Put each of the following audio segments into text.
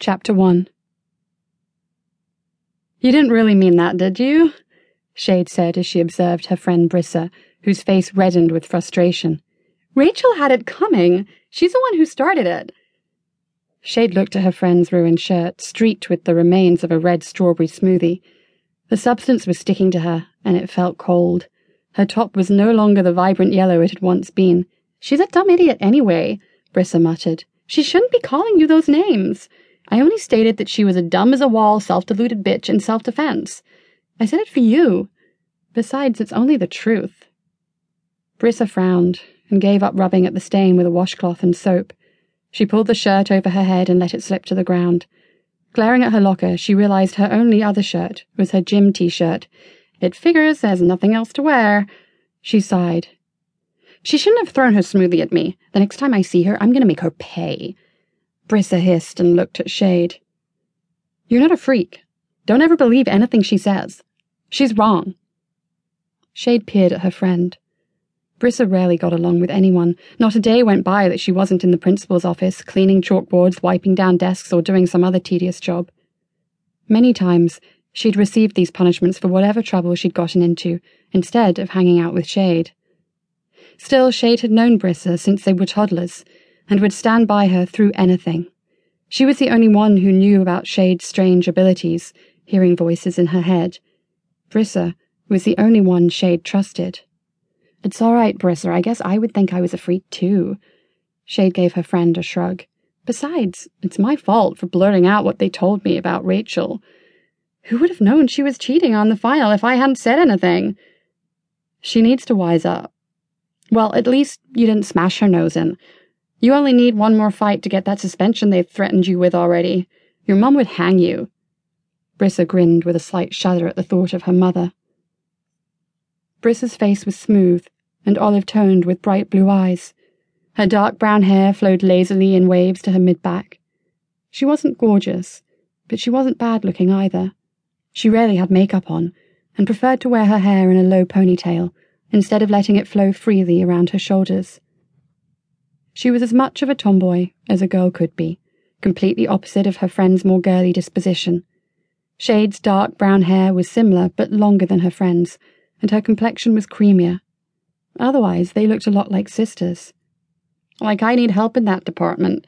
Chapter 1 You didn't really mean that, did you? Shade said as she observed her friend Brissa, whose face reddened with frustration. Rachel had it coming. She's the one who started it. Shade looked at her friend's ruined shirt, streaked with the remains of a red strawberry smoothie. The substance was sticking to her, and it felt cold. Her top was no longer the vibrant yellow it had once been. She's a dumb idiot anyway, Brissa muttered. She shouldn't be calling you those names. I only stated that she was a dumb as a wall, self deluded bitch in self defense. I said it for you. Besides, it's only the truth. Brissa frowned and gave up rubbing at the stain with a washcloth and soap. She pulled the shirt over her head and let it slip to the ground. Glaring at her locker, she realized her only other shirt was her gym t shirt. It figures there's nothing else to wear. She sighed. She shouldn't have thrown her smoothie at me. The next time I see her, I'm going to make her pay. Brissa hissed and looked at Shade. You're not a freak. Don't ever believe anything she says. She's wrong. Shade peered at her friend. Brissa rarely got along with anyone. Not a day went by that she wasn't in the principal's office, cleaning chalkboards, wiping down desks, or doing some other tedious job. Many times, she'd received these punishments for whatever trouble she'd gotten into, instead of hanging out with Shade. Still, Shade had known Brissa since they were toddlers, and would stand by her through anything. She was the only one who knew about Shade's strange abilities, hearing voices in her head. Brissa was the only one Shade trusted. It's all right, Brissa. I guess I would think I was a freak too. Shade gave her friend a shrug. Besides, it's my fault for blurting out what they told me about Rachel. Who would have known she was cheating on the file if I hadn't said anything? She needs to wise up. Well, at least you didn't smash her nose in. You only need one more fight to get that suspension they've threatened you with already. Your mum would hang you. Brissa grinned with a slight shudder at the thought of her mother. Brissa's face was smooth and olive toned with bright blue eyes. Her dark brown hair flowed lazily in waves to her mid back. She wasn't gorgeous, but she wasn't bad looking either. She rarely had makeup on, and preferred to wear her hair in a low ponytail instead of letting it flow freely around her shoulders. She was as much of a tomboy as a girl could be, completely opposite of her friend's more girly disposition. Shade's dark brown hair was similar but longer than her friend's, and her complexion was creamier. Otherwise, they looked a lot like sisters. Like I need help in that department,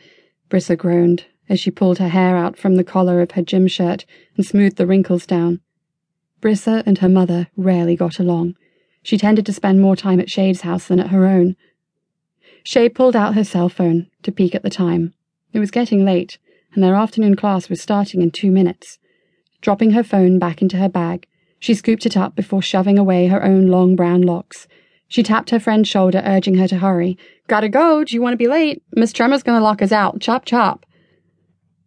Brissa groaned as she pulled her hair out from the collar of her gym shirt and smoothed the wrinkles down. Brissa and her mother rarely got along. She tended to spend more time at Shade's house than at her own, Shade pulled out her cell phone to peek at the time. It was getting late, and their afternoon class was starting in two minutes. Dropping her phone back into her bag, she scooped it up before shoving away her own long brown locks. She tapped her friend's shoulder, urging her to hurry. Gotta go, do you want to be late? Miss Tremor's gonna lock us out. Chop chop.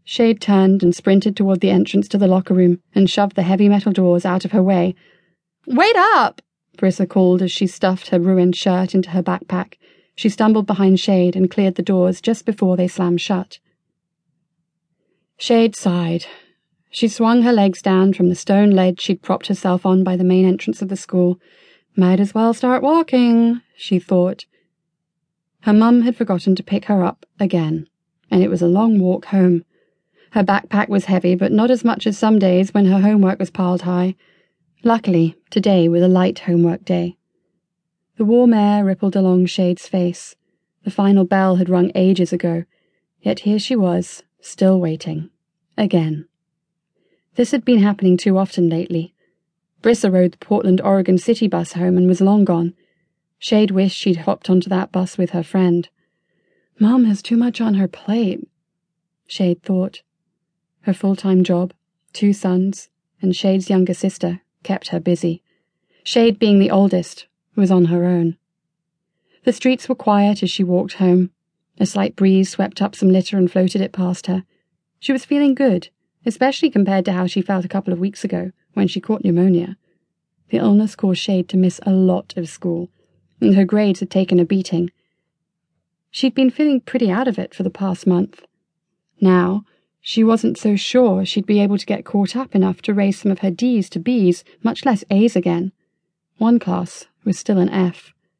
Shade turned and sprinted toward the entrance to the locker room and shoved the heavy metal doors out of her way. Wait up! Brissa called as she stuffed her ruined shirt into her backpack. She stumbled behind Shade and cleared the doors just before they slammed shut. Shade sighed. She swung her legs down from the stone ledge she'd propped herself on by the main entrance of the school. Might as well start walking, she thought. Her mum had forgotten to pick her up again, and it was a long walk home. Her backpack was heavy, but not as much as some days when her homework was piled high. Luckily, today was a light homework day. The warm air rippled along Shade's face. The final bell had rung ages ago, yet here she was, still waiting. Again. This had been happening too often lately. Brissa rode the Portland, Oregon city bus home and was long gone. Shade wished she'd hopped onto that bus with her friend. Mom has too much on her plate, Shade thought. Her full time job, two sons, and Shade's younger sister kept her busy. Shade being the oldest was on her own. The streets were quiet as she walked home. A slight breeze swept up some litter and floated it past her. She was feeling good, especially compared to how she felt a couple of weeks ago when she caught pneumonia. The illness caused Shade to miss a lot of school, and her grades had taken a beating. She'd been feeling pretty out of it for the past month. Now, she wasn't so sure she'd be able to get caught up enough to raise some of her D's to B's, much less A's again. One class was still an F.